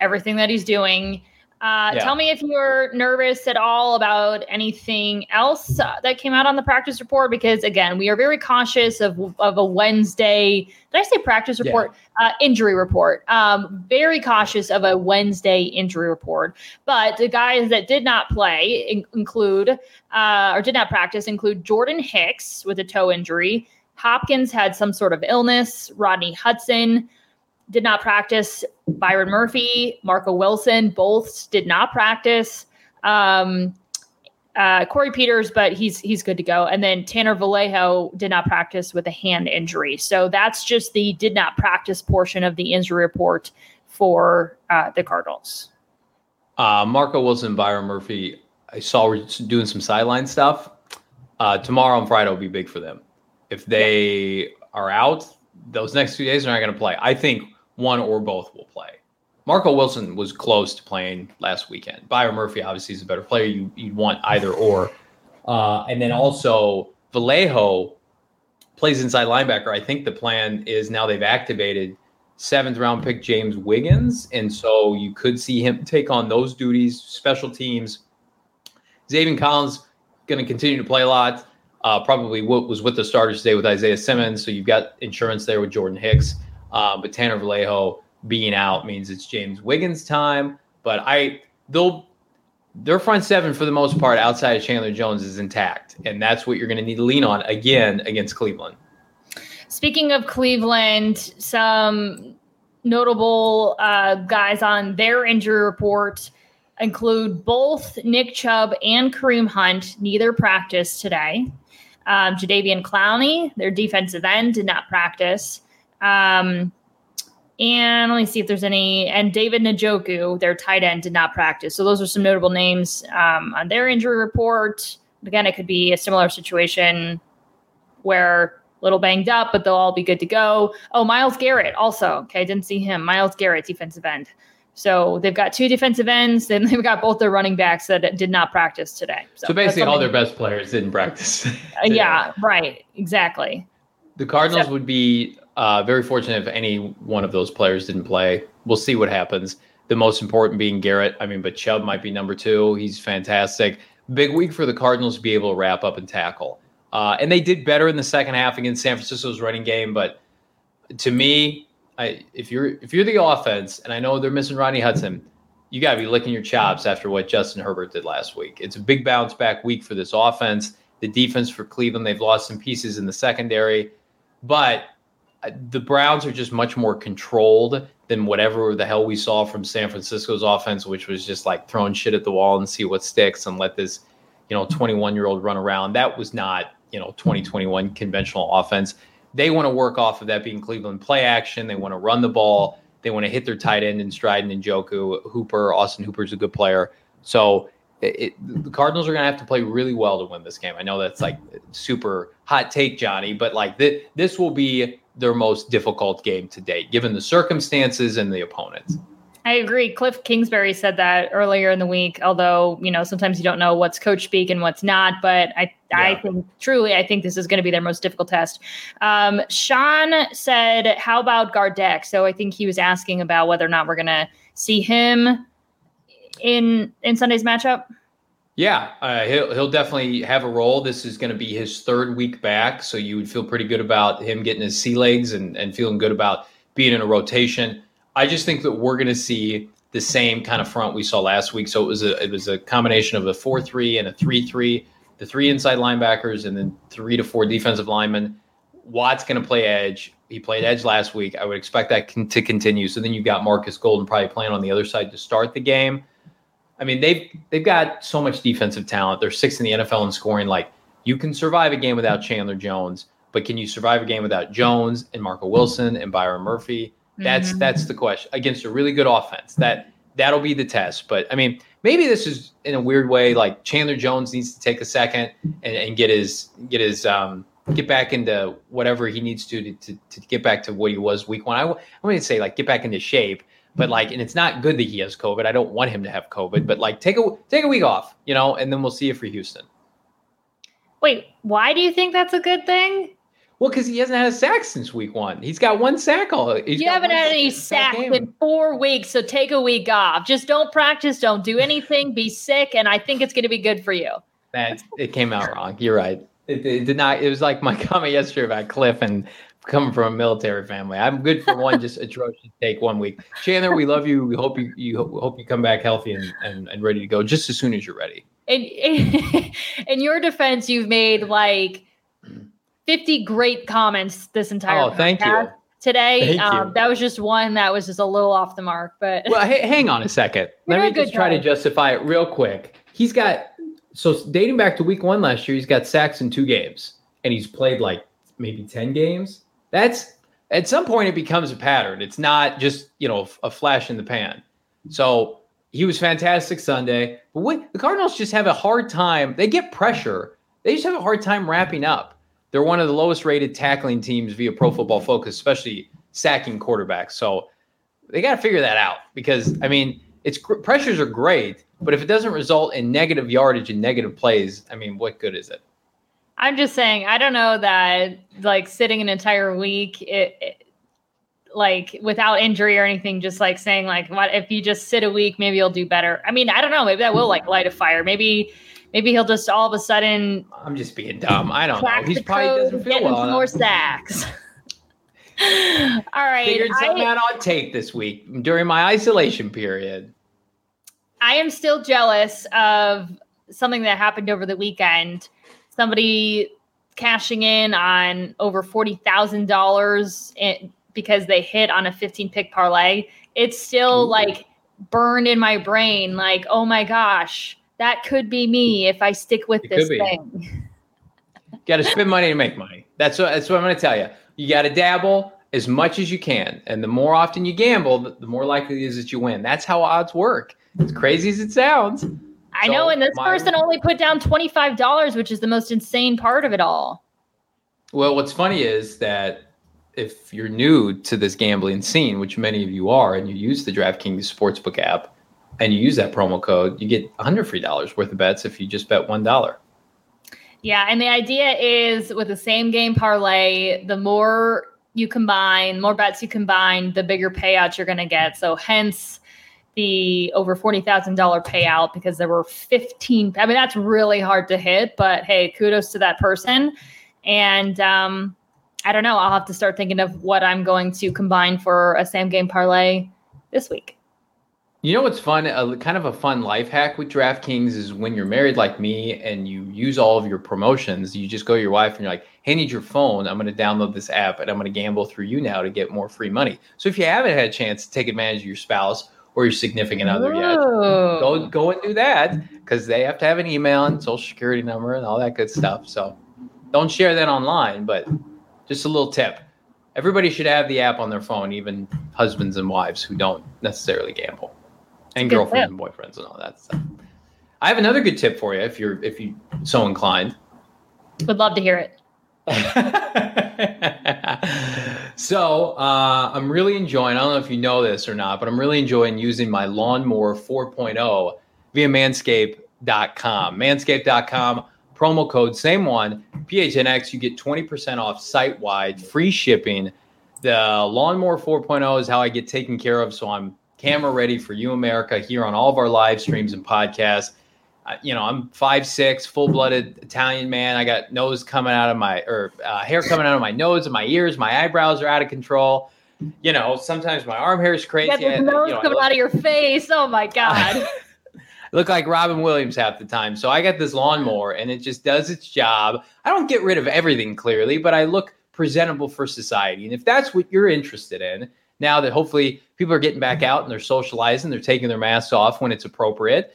everything that he's doing. Uh, yeah. Tell me if you're nervous at all about anything else uh, that came out on the practice report, because again, we are very cautious of, of a Wednesday. Did I say practice report? Yeah. Uh, injury report. Um, very cautious of a Wednesday injury report. But the guys that did not play in- include uh, or did not practice include Jordan Hicks with a toe injury. Hopkins had some sort of illness. Rodney Hudson did not practice. Byron Murphy, Marco Wilson, both did not practice. Um, uh, Corey Peters, but he's he's good to go. And then Tanner Vallejo did not practice with a hand injury. So that's just the did not practice portion of the injury report for uh, the Cardinals. Uh, Marco Wilson, Byron Murphy, I saw we're doing some sideline stuff. Uh, tomorrow and Friday will be big for them. If they are out, those next few days they're not going to play. I think one or both will play. Marco Wilson was close to playing last weekend. Byron Murphy obviously is a better player. You you want either or, uh, and then also Vallejo plays inside linebacker. I think the plan is now they've activated seventh round pick James Wiggins, and so you could see him take on those duties, special teams. Zaven Collins going to continue to play a lot. Uh, probably what was with the starters today with Isaiah Simmons. So you've got insurance there with Jordan Hicks. Uh, but Tanner Vallejo being out means it's James Wiggins' time. But I they'll their front seven for the most part outside of Chandler Jones is intact, and that's what you're going to need to lean on again against Cleveland. Speaking of Cleveland, some notable uh, guys on their injury report include both Nick Chubb and Kareem Hunt. Neither practiced today. Um, Jadeveon Clowney, their defensive end, did not practice. Um, and let me see if there's any. And David Njoku, their tight end, did not practice. So those are some notable names um, on their injury report. Again, it could be a similar situation where a little banged up, but they'll all be good to go. Oh, Myles Garrett also. Okay, I didn't see him. Myles Garrett, defensive end. So they've got two defensive ends, and they've got both their running backs that did not practice today. So, so basically, all their best players didn't practice. yeah, right. Exactly. The Cardinals so, would be uh, very fortunate if any one of those players didn't play. We'll see what happens. The most important being Garrett. I mean, but Chubb might be number two. He's fantastic. Big week for the Cardinals to be able to wrap up and tackle. Uh, and they did better in the second half against San Francisco's running game. But to me, I, if you're if you're the offense, and I know they're missing Ronnie Hudson, you got to be licking your chops after what Justin Herbert did last week. It's a big bounce back week for this offense. The defense for Cleveland, they've lost some pieces in the secondary, but the Browns are just much more controlled than whatever the hell we saw from San Francisco's offense, which was just like throwing shit at the wall and see what sticks and let this, you know, 21 year old run around. That was not, you know, 2021 conventional offense. They want to work off of that being Cleveland play action. They want to run the ball. They want to hit their tight end and Stride and Njoku, Hooper, Austin Hooper's a good player. So it, it, the Cardinals are going to have to play really well to win this game. I know that's like super hot take, Johnny, but like th- this will be their most difficult game to date, given the circumstances and the opponents. I agree. Cliff Kingsbury said that earlier in the week, although, you know, sometimes you don't know what's coach speak and what's not. But I, yeah. I think truly, I think this is going to be their most difficult test. Um, Sean said, How about Gardeck? So I think he was asking about whether or not we're going to see him in in Sunday's matchup. Yeah, uh, he'll he'll definitely have a role. This is going to be his third week back, so you would feel pretty good about him getting his sea legs and and feeling good about being in a rotation. I just think that we're going to see the same kind of front we saw last week. So it was a it was a combination of a four three and a three three. The three inside linebackers and then three to four defensive linemen. Watt's going to play edge. He played edge last week. I would expect that con- to continue. So then you've got Marcus Golden probably playing on the other side to start the game. I mean, they've they've got so much defensive talent. They're sixth in the NFL in scoring. Like you can survive a game without Chandler Jones, but can you survive a game without Jones and Marco Wilson and Byron Murphy? That's mm-hmm. that's the question against a really good offense. That that'll be the test. But I mean, maybe this is in a weird way. Like Chandler Jones needs to take a second and, and get his get his um, get back into whatever he needs to, to to get back to what he was week one. I, I wouldn't say like get back into shape, but like, and it's not good that he has COVID. I don't want him to have COVID, but like take a take a week off, you know, and then we'll see it for Houston. Wait, why do you think that's a good thing? Well, because he hasn't had a sack since week one. He's got one sack all. you haven't had any sacks in four weeks, so take a week off. Just don't practice, don't do anything, be sick, and I think it's going to be good for you. That it came out wrong. You're right. It, it, did not. It was like my comment yesterday about Cliff and coming from a military family. I'm good for one just atrocious take one week. Chandler, we love you. We hope you you hope you come back healthy and, and, and ready to go just as soon as you're ready. And in, in your defense, you've made like 50 great comments this entire Oh, thank you. Today, um, that was just one that was just a little off the mark. But well, hey, hang on a second. Let me just try to justify it real quick. He's got so dating back to week one last year, he's got sacks in two games, and he's played like maybe 10 games. That's at some point it becomes a pattern. It's not just you know a flash in the pan. So he was fantastic Sunday, but what, the Cardinals just have a hard time. They get pressure. They just have a hard time wrapping up. They're one of the lowest rated tackling teams via Pro Football Focus, especially sacking quarterbacks. So they got to figure that out because I mean, it's pressures are great, but if it doesn't result in negative yardage and negative plays, I mean, what good is it? I'm just saying, I don't know that like sitting an entire week, it, it like without injury or anything, just like saying like, what if you just sit a week, maybe you'll do better. I mean, I don't know, maybe that will like light a fire. Maybe maybe he'll just all of a sudden. I'm just being dumb. I don't know. He's probably doesn't feel well. More sacks. all right. Figured something I, out on tape this week during my isolation period. I am still jealous of something that happened over the weekend. Somebody cashing in on over forty thousand dollars because they hit on a fifteen pick parlay. It's still like burned in my brain. Like, oh my gosh, that could be me if I stick with it this thing. got to spend money to make money. That's what, that's what I'm going to tell you. You got to dabble as much as you can. And the more often you gamble, the, the more likely it is that you win. That's how odds work. As crazy as it sounds. I so know. And this my, person only put down $25, which is the most insane part of it all. Well, what's funny is that if you're new to this gambling scene, which many of you are, and you use the DraftKings Sportsbook app, and you use that promo code, you get 100 free dollars worth of bets if you just bet one dollar. Yeah, and the idea is with the same game parlay, the more you combine, more bets you combine, the bigger payouts you're going to get. So hence the over $40,000 payout because there were 15 I mean that's really hard to hit, but hey, kudos to that person. And um I don't know, I'll have to start thinking of what I'm going to combine for a same game parlay this week. You know what's fun? A, kind of a fun life hack with DraftKings is when you're married like me and you use all of your promotions, you just go to your wife and you're like, hey, I need your phone. I'm going to download this app and I'm going to gamble through you now to get more free money. So if you haven't had a chance to take advantage of your spouse or your significant other yet, oh. go, go and do that because they have to have an email and social security number and all that good stuff. So don't share that online, but just a little tip. Everybody should have the app on their phone, even husbands and wives who don't necessarily gamble and girlfriends and boyfriends and all that stuff. I have another good tip for you if you're if you so inclined. Would love to hear it. so uh, I'm really enjoying. I don't know if you know this or not, but I'm really enjoying using my lawnmower 4.0 via Manscaped.com. Manscaped.com promo code same one PHNX. You get 20% off site wide, free shipping. The lawnmower 4.0 is how I get taken care of, so I'm camera ready for you, America, here on all of our live streams and podcasts. You know, I'm five six, full blooded Italian man. I got nose coming out of my or uh, hair coming out of my nose and my ears. My eyebrows are out of control. You know, sometimes my arm hair is crazy. You got the nose you know, coming look, out of your face. Oh my god. I look like Robin Williams half the time. So I got this lawnmower and it just does its job. I don't get rid of everything clearly, but I look presentable for society. And if that's what you're interested in, now that hopefully people are getting back out and they're socializing, they're taking their masks off when it's appropriate,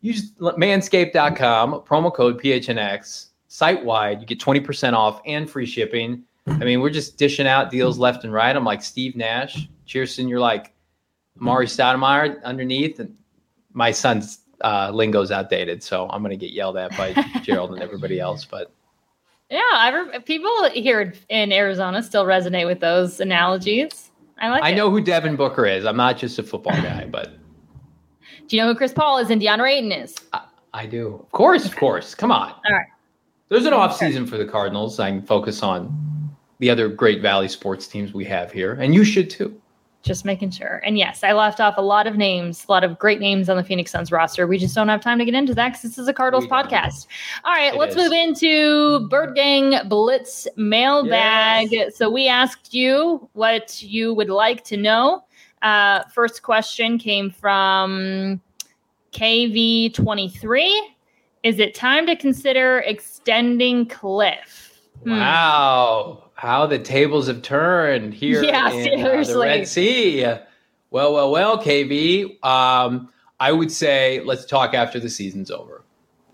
use manscaped.com, promo code PHNX, site wide. You get 20% off and free shipping. I mean, we're just dishing out deals left and right. I'm like Steve Nash. Chierstin, you're like Amar'e Stoudemire underneath. And my son's uh, lingo's outdated, so I'm going to get yelled at by Gerald and everybody else. But yeah, I re- people here in Arizona still resonate with those analogies. I like. I it. know who Devin Booker is. I'm not just a football guy, but Do you know who Chris Paul is and DeAndre Ayton is? I, I do. Of course, of course. Come on. All right. There's an off season for the Cardinals. I can focus on the other great Valley sports teams we have here, and you should too. Just making sure. And yes, I left off a lot of names, a lot of great names on the Phoenix Suns roster. We just don't have time to get into that because this is a Cardinals We podcast. All right, It let's is. move into Bird Gang Blitz mailbag. So we asked you what you would like to know. Uh, first question came from KV23. Is it time to consider extending Cliff? Hmm. Wow, how the tables have turned here Yeah, in uh, the. Red Sea. Well, well, well, KV. Um, I would say let's talk after the season's over.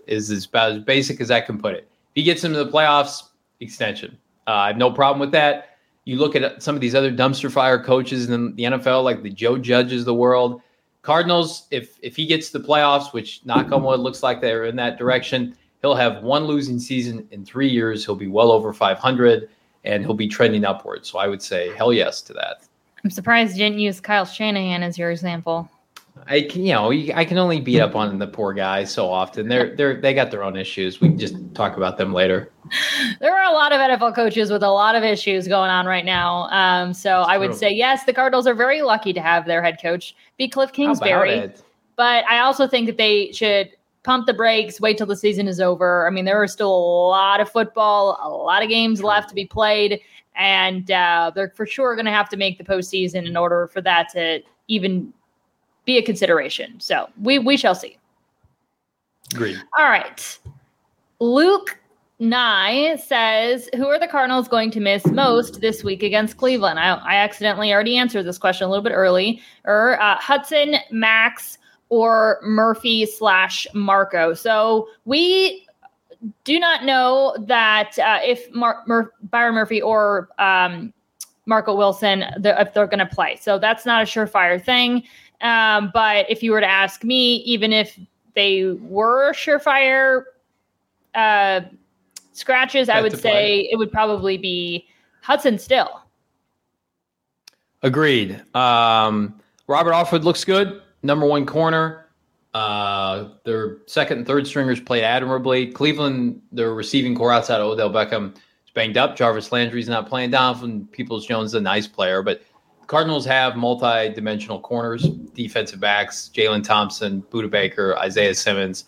Is as about as basic as I can put it. If he gets into the playoffs, extension. Uh, I have no problem with that. You look at some of these other dumpster fire coaches in the NFL, like the Joe Judges of the world. Cardinals, if if he gets the playoffs, which knock on wood looks like they're in that direction, he'll have one losing season in three years. He'll be well over 500, and he'll be trending upwards. So I would say hell yes to that. I'm surprised you didn't use Kyle Shanahan as your example. I can, you know, I can only beat up on the poor guy so often. They're they're they got their own issues. We can just talk about them later. There are a lot of NFL coaches with a lot of issues going on right now. Um, so I would True. say yes, the Cardinals are very lucky to have their head coach be Cliff Kingsbury. But I also think that they should pump the brakes, wait till the season is over. I mean, there are still a lot of football, a lot of games left to be played, and uh, they're for sure going to have to make the postseason in order for that to even be a consideration. So we we shall see. Agreed. All right. Luke Nye says, Who are the Cardinals going to miss most this week against Cleveland? I, I accidentally already answered this question a little bit early. Or uh, Hudson, Maxx, or Murphy slash Marco. So we do not know that uh, if Mar- Mur- Byron Murphy or um, Marco Wilson, the, if they're going to play. So that's not a surefire thing. Um, but if you were to ask me, even if they were surefire uh, scratches, I would say it would probably be Hudson still. Agreed. Um, Robert Alford looks good. Number one corner. Uh, their second and third stringers played admirably. Cleveland, their receiving corps outside of Odell Beckham is banged up. Jarvis Landry's not playing. Donovan Peoples Jones is a nice player, but Cardinals have multi-dimensional corners, defensive backs, Jalen Thompson, Budda Baker, Isaiah Simmons.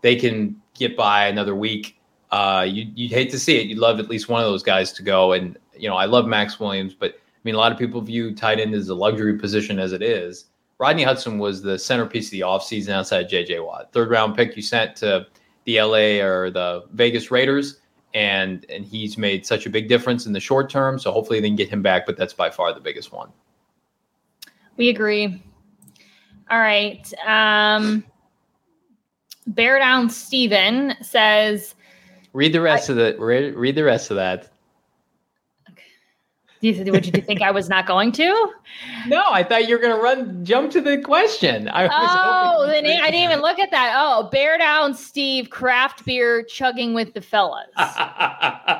They can get by another week. Uh, you, you'd hate to see it. You'd love at least one of those guys to go. And, you know, I love Maxx Williams, but I mean, a lot of people view tight end as a luxury position as it is. Rodney Hudson was the centerpiece of the offseason outside JJ Watt. Third round pick you sent to the LA or the Vegas Raiders, and and he's made such a big difference in the short term. So hopefully they can get him back, but that's by far the biggest one. We agree. All right. Um, Bear Down Steven says, Read the rest of the read, read the rest of that. You, would you think I was not going to? No, I thought you were gonna run jump to the question. I was Oh, hoping the name, I didn't even look at that. Oh, Bear Down Steve, craft beer chugging with the fellas.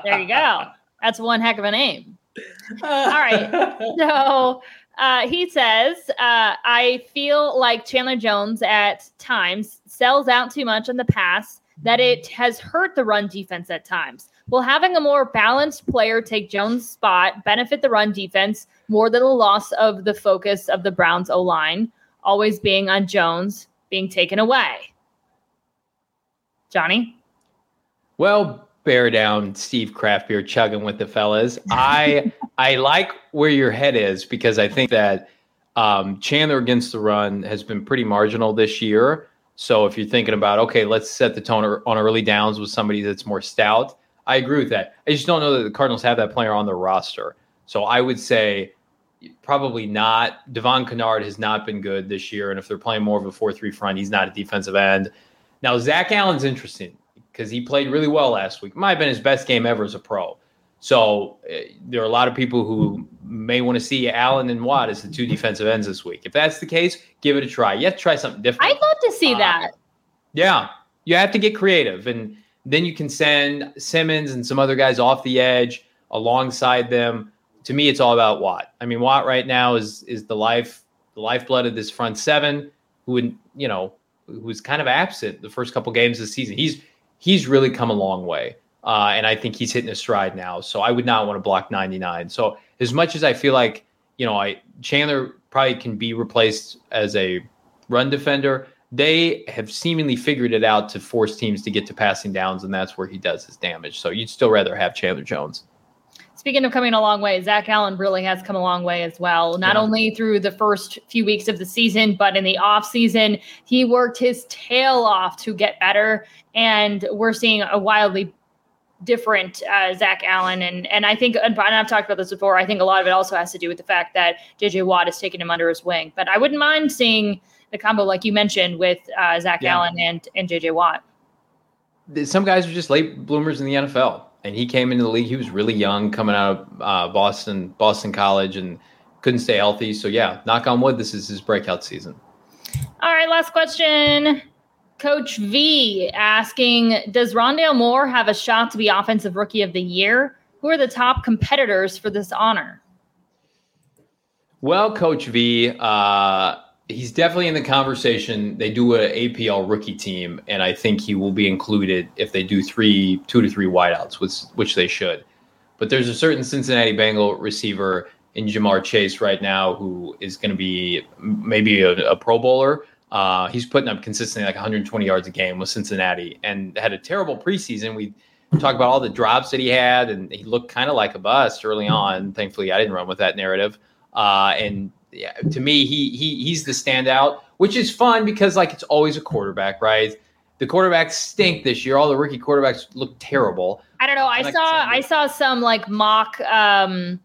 There you go. That's one heck of a name. All right. So uh, he says, uh, I feel like Chandler Jones at times sells out too much in the past that it has hurt the run defense at times. Will having a more balanced player take Jones' spot benefit the run defense more than the loss of the focus of the Browns O line, always being on Jones being taken away? Johnny? Well, bear down, Steve Craft Beer chugging with the fellas. I I like where your head is because I think that um, Chandler against the run has been pretty marginal this year. So if you're thinking about okay, let's set the tone on early downs with somebody that's more stout, I agree with that. I just don't know that the Cardinals have that player on their roster. So I would say probably not. Devon Kennard has not been good this year, and if they're playing more of a four-three front, he's not a defensive end. Now Zach Allen's interesting because he played really well last week. Might have been his best game ever as a pro. So uh, there are a lot of people who may want to see Allen and Watt as the two defensive ends this week. If that's the case, give it a try. You have to try something different. I'd love to see uh, that. Yeah, you have to get creative, and then you can send Simmons and some other guys off the edge alongside them. To me, it's all about Watt. I mean, Watt right now is is the life the lifeblood of this front seven. Who would you know who's kind of absent the first couple games of the season. He's he's really come a long way. Uh, and I think he's hitting a stride now. So I would not want to block 99. So as much as I feel like, you know, I Chandler probably can be replaced as a run defender, they have seemingly figured it out to force teams to get to passing downs, and that's where he does his damage. So you'd still rather have Chandler Jones. Speaking of coming a long way, Zach Allen really has come a long way as well. Not yeah. only through the first few weeks of the season, but in the off season, he worked his tail off to get better. And we're seeing a wildly different uh, Zach Allen, and and I think and I've talked about this before. I think a lot of it also has to do with the fact that JJ Watt has taken him under his wing. But I wouldn't mind seeing the combo like you mentioned with uh, Zach yeah. Allen and and JJ Watt. Some guys are just late bloomers in the NFL, and he came into the league. He was really young, coming out of uh, Boston Boston College, and couldn't stay healthy. So yeah, knock on wood, this is his breakout season. All right, last question. Coach V asking Does Rondale Moore have a shot to be Offensive Rookie of the Year? Who are the top competitors for this honor? Well, Coach V, uh, he's definitely in the conversation. They do an APL rookie team, and I think he will be included if they do three, two to three wideouts, which, which they should. But there's a certain Cincinnati Bengal receiver in Ja'Marr Chase right now who is going to be maybe a, a Pro Bowler uh, he's putting up consistently like 120 yards a game with Cincinnati and had a terrible preseason. We talk about all the drops that he had, and he looked kind of like a bust early on. Thankfully, I didn't run with that narrative. Uh, and yeah, to me, he he he's the standout, which is fun because like it's always a quarterback, right? The quarterbacks stink this year. All the rookie quarterbacks look terrible. I don't know. I, I saw I saw some like mock um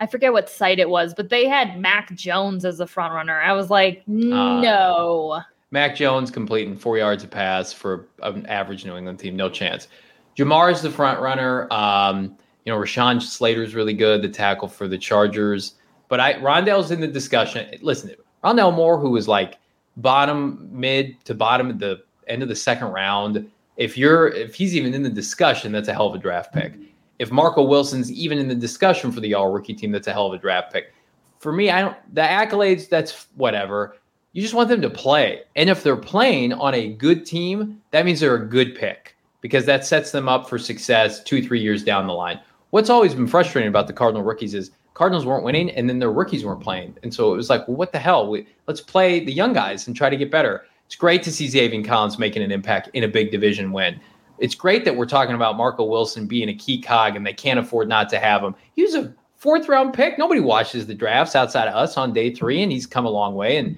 I forget what site it was, but they had Mac Jones as the front runner. I was like, uh, no. Uh, Mac Jones completing four yards a pass for an average New England team, no chance. Ja'Marr is the front runner. Um, you know, Rashawn Slater is really good, the tackle for the Chargers. But I Rondale's in the discussion. Listen, Rondale Moore, who was like bottom mid to bottom at the end of the second round. If you're if he's even in the discussion, that's a hell of a draft pick if Marco Wilson's even in the discussion for the all rookie team, that's a hell of a draft pick. For me, I don't the accolades, that's whatever. You just want them to play. And if they're playing on a good team, that means they're a good pick because that sets them up for success two, three years down the line. What's always been frustrating about the Cardinal rookies is Cardinals weren't winning and then their rookies weren't playing. And so it was like, well, what the hell? We, let's play the young guys and try to get better. It's great to see Zaven Collins making an impact in a big division win it's great that we're talking about Marco Wilson being a key cog and they can't afford not to have him. He was a fourth round pick. Nobody watches the drafts outside of us on day three, and he's come a long way. And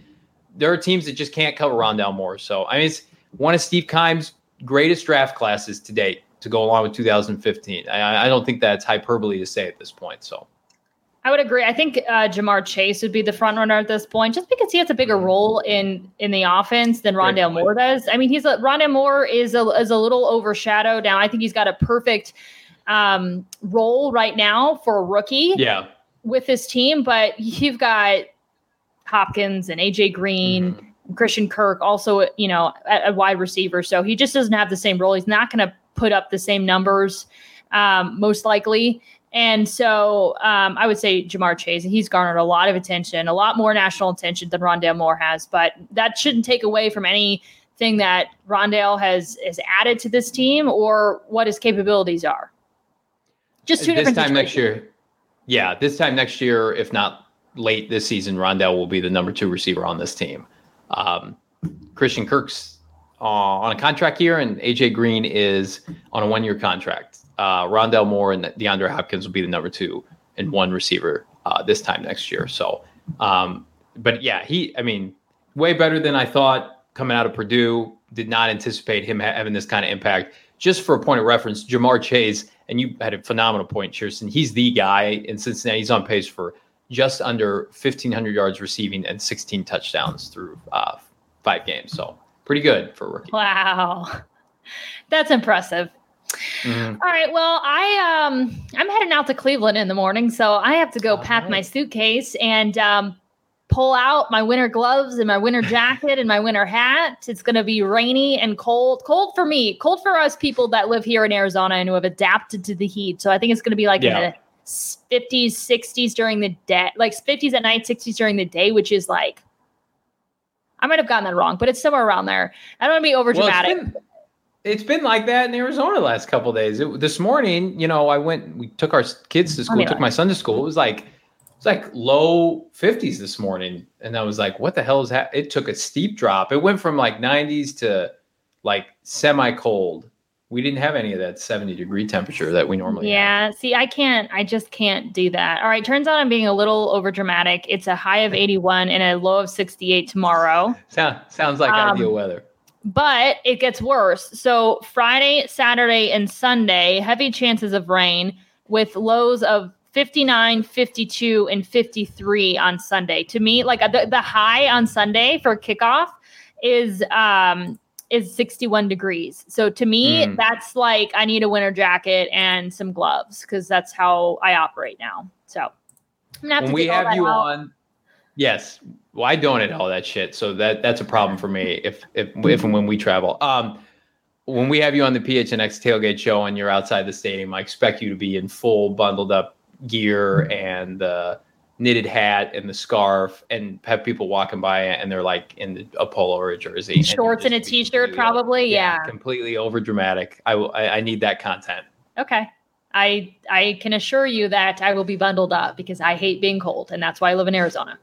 there are teams that just can't cover Rondale Moore. So, I mean, it's one of Steve Keim's greatest draft classes to date to go along with 2015. I, I don't think that's hyperbole to say at this point. So, I would agree. I think uh, Ja'Marr Chase would be the front runner at this point, just because he has a bigger mm-hmm. role in in the offense than Rondale Moore does. I mean, he's a Rondale Moore is a is a little overshadowed now. I think he's got a perfect um, role right now for a rookie. Yeah. With this team, but you've got Hopkins and AJ Green. Mm-hmm. Christian Kirk, also, you know, a, a wide receiver. So he just doesn't have the same role. He's not going to put up the same numbers, um, most likely. And so um, I would say Ja'Marr Chase, he's garnered a lot of attention, a lot more national attention than Rondale Moore has. But that shouldn't take away from anything that Rondale has, has added to this team or what his capabilities are. Just two this different time next year. Yeah, this time next year, if not late this season, Rondale will be the number two receiver on this team. Um, Christian Kirk's uh, on a contract here, and AJ Green is on a one year contract. Uh, Rondale Moore and DeAndre Hopkins will be the number two and one receiver uh, this time next year. So, um, but yeah, he, I mean, way better than I thought coming out of Purdue. Did not anticipate him having this kind of impact. Just for a point of reference, Ja'Marr Chase, and you had a phenomenal point, Chierstin. He's the guy in Cincinnati. He's on pace for just under 1,500 yards receiving and 16 touchdowns through uh, five games. So pretty good for a rookie. Wow. That's impressive. Mm-hmm. All right. Well, I um I'm heading out to Cleveland in the morning, so I have to go All pack right. my suitcase and um pull out my winter gloves and my winter jacket and my winter hat. It's going to be rainy and cold. Cold for me, cold for us people that live here in Arizona and who have adapted to the heat. So I think it's going to be like yeah. in the 50s, 60s during the day, like 50s at night, 60s during the day, which is like I might have gotten that wrong, but it's somewhere around there. I don't want to be over dramatic. Well, it's been like that in Arizona the last couple days. It, this morning, you know, I went. We took our kids to school. Took my son to school. It was like it's like low 50s this morning, and I was like, "What the hell is that?" It took a steep drop. It went from like 90s to like semi cold. We didn't have any of that 70 degree temperature that we normally yeah, have. see, I can't, I just can't do that. All right, turns out I'm being a little over dramatic. It's a high of 81 and a low of 68 tomorrow. Sound, sounds like um, ideal weather. But it gets worse. So Friday, Saturday, and Sunday, heavy chances of rain with lows of 59, 52, and 53 on Sunday. To me, like the, the high on Sunday for kickoff is um is 61 degrees. So to me, mm. that's like I need a winter jacket and some gloves because that's how I operate now. So I'm gonna have when we have you out. on, yes, well, I donate all that shit, so that that's a problem for me if if if and when we travel. Um, when we have you on the PHNX tailgate show and you're outside the stadium, I expect you to be in full bundled up gear and the knitted hat and the scarf, and have people walking by and they're like in a polo or a jersey, shorts and, and a t-shirt, probably. Yeah, yeah, completely over dramatic. I, I I need that content. Okay. I I can assure you that I will be bundled up because I hate being cold, and that's why I live in Arizona.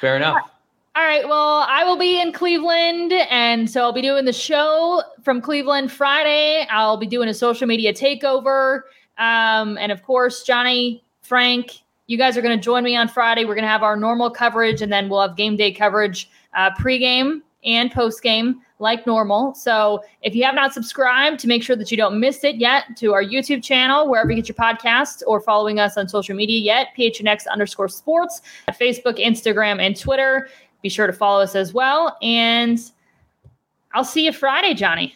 Fair enough. All right. Well, I will be in Cleveland. And so I'll be doing the show from Cleveland Friday. I'll be doing a social media takeover. Um, and of course, Johnny, Frank, you guys are going to join me on Friday. We're going to have our normal coverage and then we'll have game day coverage uh, pregame and postgame like normal. So if you have not subscribed, to make sure that you don't miss it yet to our YouTube channel, wherever you get your podcasts, or following us on social media yet, PHNX underscore sports, Facebook, Instagram, and Twitter. Be sure to follow us as well. And I'll see you Friday, Johnny.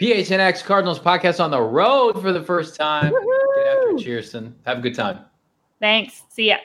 PHNX Cardinals podcast on the road for the first time. Woo-hoo! Get after Chierstin. Have a good time. Thanks. See ya.